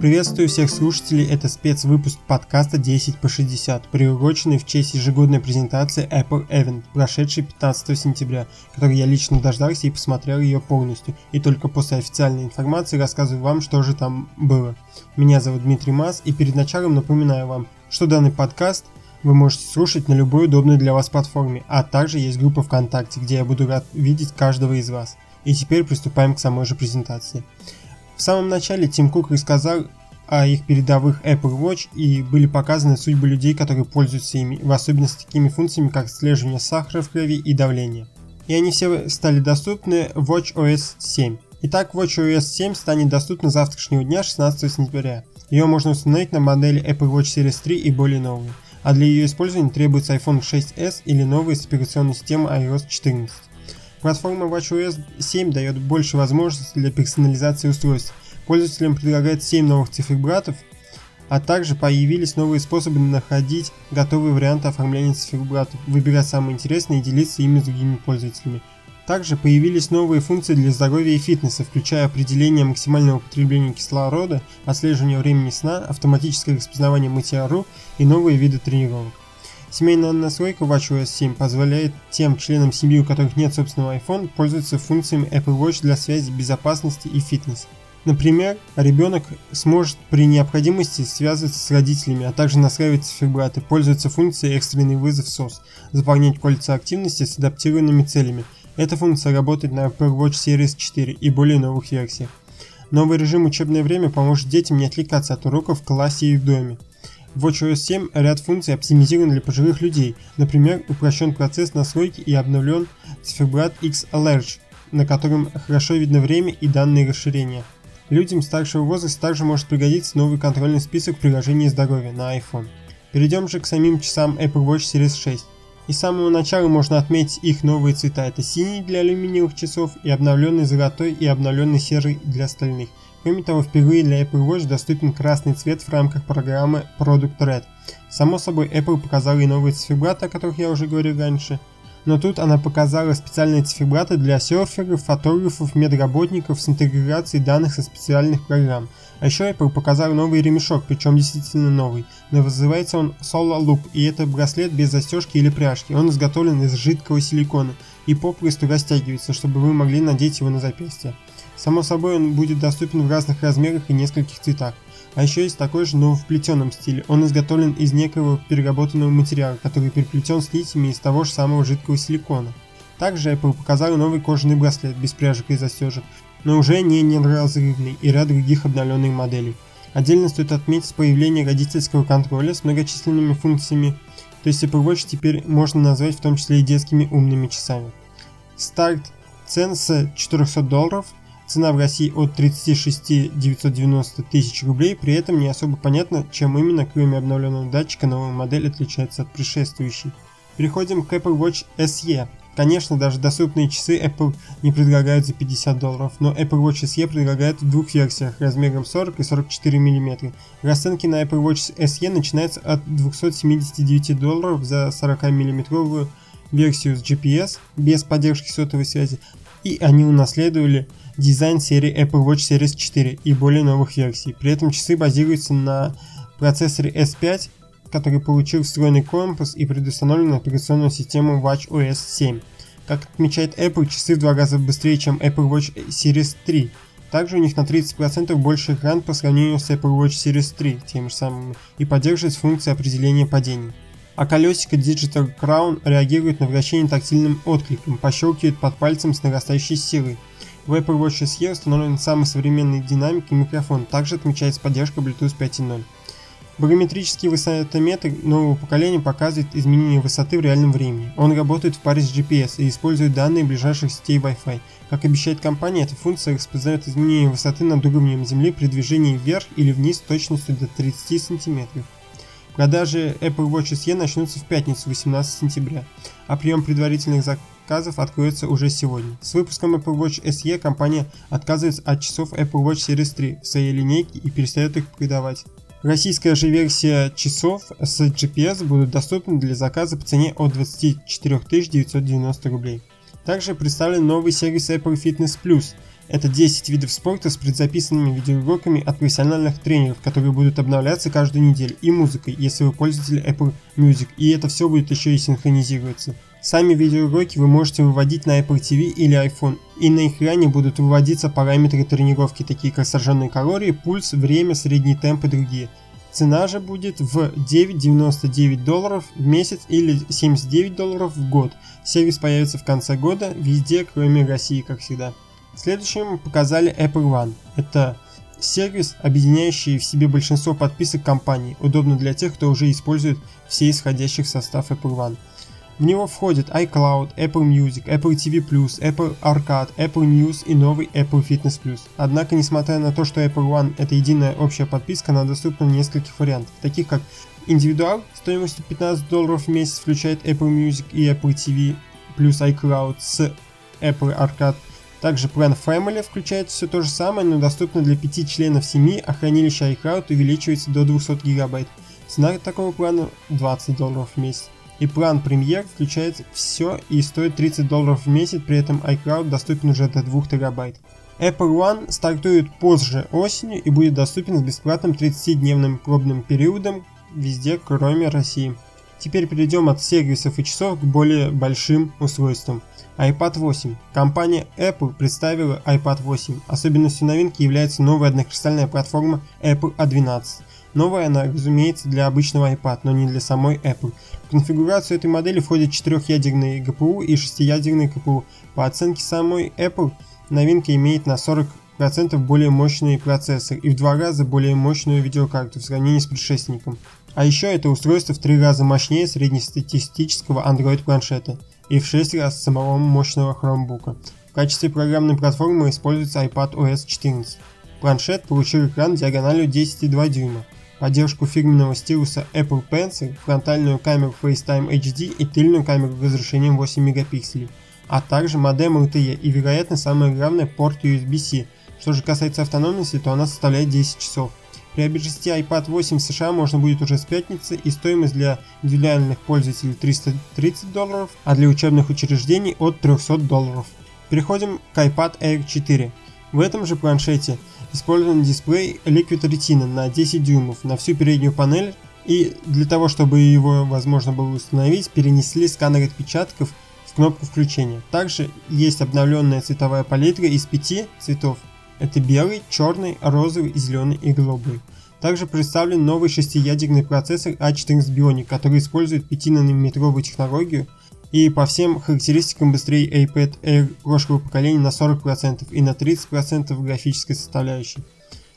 Приветствую всех слушателей, это спецвыпуск подкаста 10 по 60, приуроченный в честь ежегодной презентации Apple Event, прошедшей 15 сентября, который я лично дождался и посмотрел ее полностью, и только после официальной информации рассказываю вам, что же там было. Меня зовут Дмитрий Мас, и перед началом напоминаю вам, что данный подкаст вы можете слушать на любой удобной для вас платформе, а также есть группа ВКонтакте, где я буду рад видеть каждого из вас. И теперь приступаем к самой же презентации. В самом начале Тим Кук рассказал о их передовых Apple Watch и были показаны судьбы людей, которые пользуются ими, в особенности такими функциями, как отслеживание сахара в крови и давления. И они все стали доступны в Watch OS 7. Итак, Watch OS 7 станет доступна завтрашнего дня, 16 сентября. Ее можно установить на модели Apple Watch Series 3 и более новые, а для ее использования требуется iPhone 6s или новая с операционной системой iOS 14. Платформа WatchOS 7 дает больше возможностей для персонализации устройств. Пользователям предлагает 7 новых циферблатов, а также появились новые способы находить готовые варианты оформления циферблатов, выбирать самые интересные и делиться ими с другими пользователями. Также появились новые функции для здоровья и фитнеса, включая определение максимального потребления кислорода, отслеживание времени сна, автоматическое распознавание мытья рук и новые виды тренировок. Семейная настройка WatchOS 7 позволяет тем членам семьи, у которых нет собственного iPhone, пользоваться функциями Apple Watch для связи, безопасности и фитнеса. Например, ребенок сможет при необходимости связываться с родителями, а также настраивать циферблаты, пользоваться функцией экстренный вызов SOS, заполнять кольца активности с адаптированными целями. Эта функция работает на Apple Watch Series 4 и более новых версиях. Новый режим учебное время поможет детям не отвлекаться от уроков в классе и в доме. В WatchOS 7 ряд функций оптимизирован для пожилых людей, например, упрощен процесс настройки и обновлен циферблат X-Alert, на котором хорошо видно время и данные расширения. Людям старшего возраста также может пригодиться новый контрольный список приложений здоровья на iPhone. Перейдем же к самим часам Apple Watch Series 6. И с самого начала можно отметить их новые цвета. Это синий для алюминиевых часов и обновленный золотой и обновленный серый для остальных – Кроме того, впервые для Apple Watch доступен красный цвет в рамках программы Product Red. Само собой, Apple показала и новые циферблаты, о которых я уже говорил раньше. Но тут она показала специальные циферблаты для серферов, фотографов, медработников с интеграцией данных со специальных программ. А еще Apple показал новый ремешок, причем действительно новый. Называется он Solar Loop, и это браслет без застежки или пряжки. Он изготовлен из жидкого силикона и попросту растягивается, чтобы вы могли надеть его на запястье. Само собой он будет доступен в разных размерах и нескольких цветах. А еще есть такой же, но в плетеном стиле. Он изготовлен из некого переработанного материала, который переплетен с нитями из того же самого жидкого силикона. Также Apple показали новый кожаный браслет без пряжек и застежек, но уже не неразрывный и ряд других обновленных моделей. Отдельно стоит отметить появление родительского контроля с многочисленными функциями, то есть Apple Watch теперь можно назвать в том числе и детскими умными часами. Старт цен с 400 долларов – Цена в России от 36 990 тысяч рублей, при этом не особо понятно, чем именно, кроме обновленного датчика, новая модель отличается от предшествующей. Переходим к Apple Watch SE. Конечно, даже доступные часы Apple не предлагают за 50 долларов, но Apple Watch SE предлагает в двух версиях размером 40 и 44 мм. Расценки на Apple Watch SE начинаются от 279 долларов за 40 мм версию с GPS без поддержки сотовой связи, и они унаследовали дизайн серии Apple Watch Series 4 и более новых версий. При этом часы базируются на процессоре S5, который получил встроенный компас и предустановленную операционную систему Watch OS 7. Как отмечает Apple, часы в два раза быстрее, чем Apple Watch Series 3. Также у них на 30% больше экран по сравнению с Apple Watch Series 3, тем же самым, и поддерживает функции определения падений. А колесико Digital Crown реагирует на вращение тактильным откликом, пощелкивает под пальцем с нарастающей силой. В Apple Watch SE установлен самый современный динамик и микрофон, также отмечается поддержка Bluetooth 5.0. Барометрический высотометр нового поколения показывает изменение высоты в реальном времени. Он работает в паре с GPS и использует данные ближайших сетей Wi-Fi. Как обещает компания, эта функция распознает изменение высоты над уровнем Земли при движении вверх или вниз с точностью до 30 см. Продажи Apple Watch SE начнутся в пятницу 18 сентября, а прием предварительных заказов откроется уже сегодня. С выпуском Apple Watch SE компания отказывается от часов Apple Watch Series 3 в своей линейке и перестает их продавать. Российская же версия часов с GPS будут доступны для заказа по цене от 24 990 рублей. Также представлен новый сервис Apple Fitness Plus, Это 10 видов спорта с предзаписанными видеоуроками от профессиональных тренеров, которые будут обновляться каждую неделю, и музыкой, если вы пользователь Apple Music, и это все будет еще и синхронизироваться. Сами видеоуроки вы можете выводить на Apple TV или iPhone, и на экране будут выводиться параметры тренировки, такие как сожженные калории, пульс, время, средний темп и другие. Цена же будет в 9,99 долларов в месяц или 79 долларов в год. Сервис появится в конце года везде, кроме России, как всегда. Следующим показали Apple One. Это сервис, объединяющий в себе большинство подписок компаний, удобно для тех, кто уже использует все исходящих состав Apple One. В него входят iCloud, Apple Music, Apple TV+, Apple Arcade, Apple News и новый Apple Fitness+. Однако, несмотря на то, что Apple One это единая общая подписка, она доступна в нескольких вариантах, таких как индивидуал стоимостью 15 долларов в месяц включает Apple Music и Apple TV плюс iCloud с Apple Arcade, также план Family включает все то же самое, но доступно для 5 членов семьи, а хранилище iCloud увеличивается до 200 гигабайт. Цена такого плана 20 долларов в месяц. И план Premier включает все и стоит 30 долларов в месяц, при этом iCloud доступен уже до 2 терабайт. Apple One стартует позже осенью и будет доступен с бесплатным 30-дневным пробным периодом везде, кроме России. Теперь перейдем от сервисов и часов к более большим устройствам iPad 8. Компания Apple представила iPad 8. Особенностью новинки является новая однокристальная платформа Apple A12. Новая она, разумеется, для обычного iPad, но не для самой Apple. В конфигурацию этой модели входит 4-ядерный GPU и 6-ядерный CPU. По оценке самой Apple, новинка имеет на 40% более мощный процессор и в два раза более мощную видеокарту в сравнении с предшественником. А еще это устройство в три раза мощнее среднестатистического Android планшета и в 6 раз самого мощного Chromebook. В качестве программной платформы используется iPad OS 14. Планшет получил экран диагональю 10,2 дюйма, поддержку фирменного стилуса Apple Pencil, фронтальную камеру FaceTime HD и тыльную камеру разрешением 8 мегапикселей, а также модем LTE и, вероятно, самое главное, порт USB-C. Что же касается автономности, то она составляет 10 часов. Приобрести iPad 8 в США можно будет уже с пятницы и стоимость для индивидуальных пользователей 330 долларов, а для учебных учреждений от 300 долларов. Переходим к iPad Air 4. В этом же планшете использован дисплей Liquid Retina на 10 дюймов на всю переднюю панель и для того, чтобы его возможно было установить, перенесли сканер отпечатков в кнопку включения. Также есть обновленная цветовая палитра из пяти цветов это белый, черный, розовый, зеленый и голубой. Также представлен новый шестиядерный процессор A14 Bionic, который использует 5-нанометровую технологию и по всем характеристикам быстрее iPad Air прошлого поколения на 40% и на 30% графической составляющей.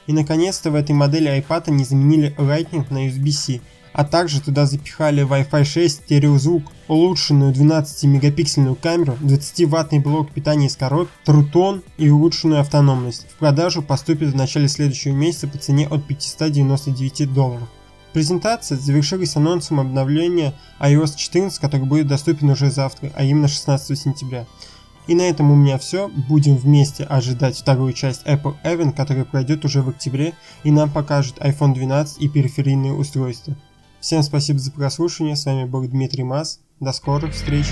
И наконец-то в этой модели iPad не заменили Lightning на USB-C, а также туда запихали Wi-Fi 6, стереозвук, улучшенную 12-мегапиксельную камеру, 20-ваттный блок питания из корот, трутон и улучшенную автономность. В продажу поступит в начале следующего месяца по цене от 599 долларов. Презентация завершилась анонсом обновления iOS 14, который будет доступен уже завтра, а именно 16 сентября. И на этом у меня все. Будем вместе ожидать вторую часть Apple Event, которая пройдет уже в октябре и нам покажет iPhone 12 и периферийные устройства. Всем спасибо за прослушивание, с вами был Дмитрий Мас, до скорых встреч!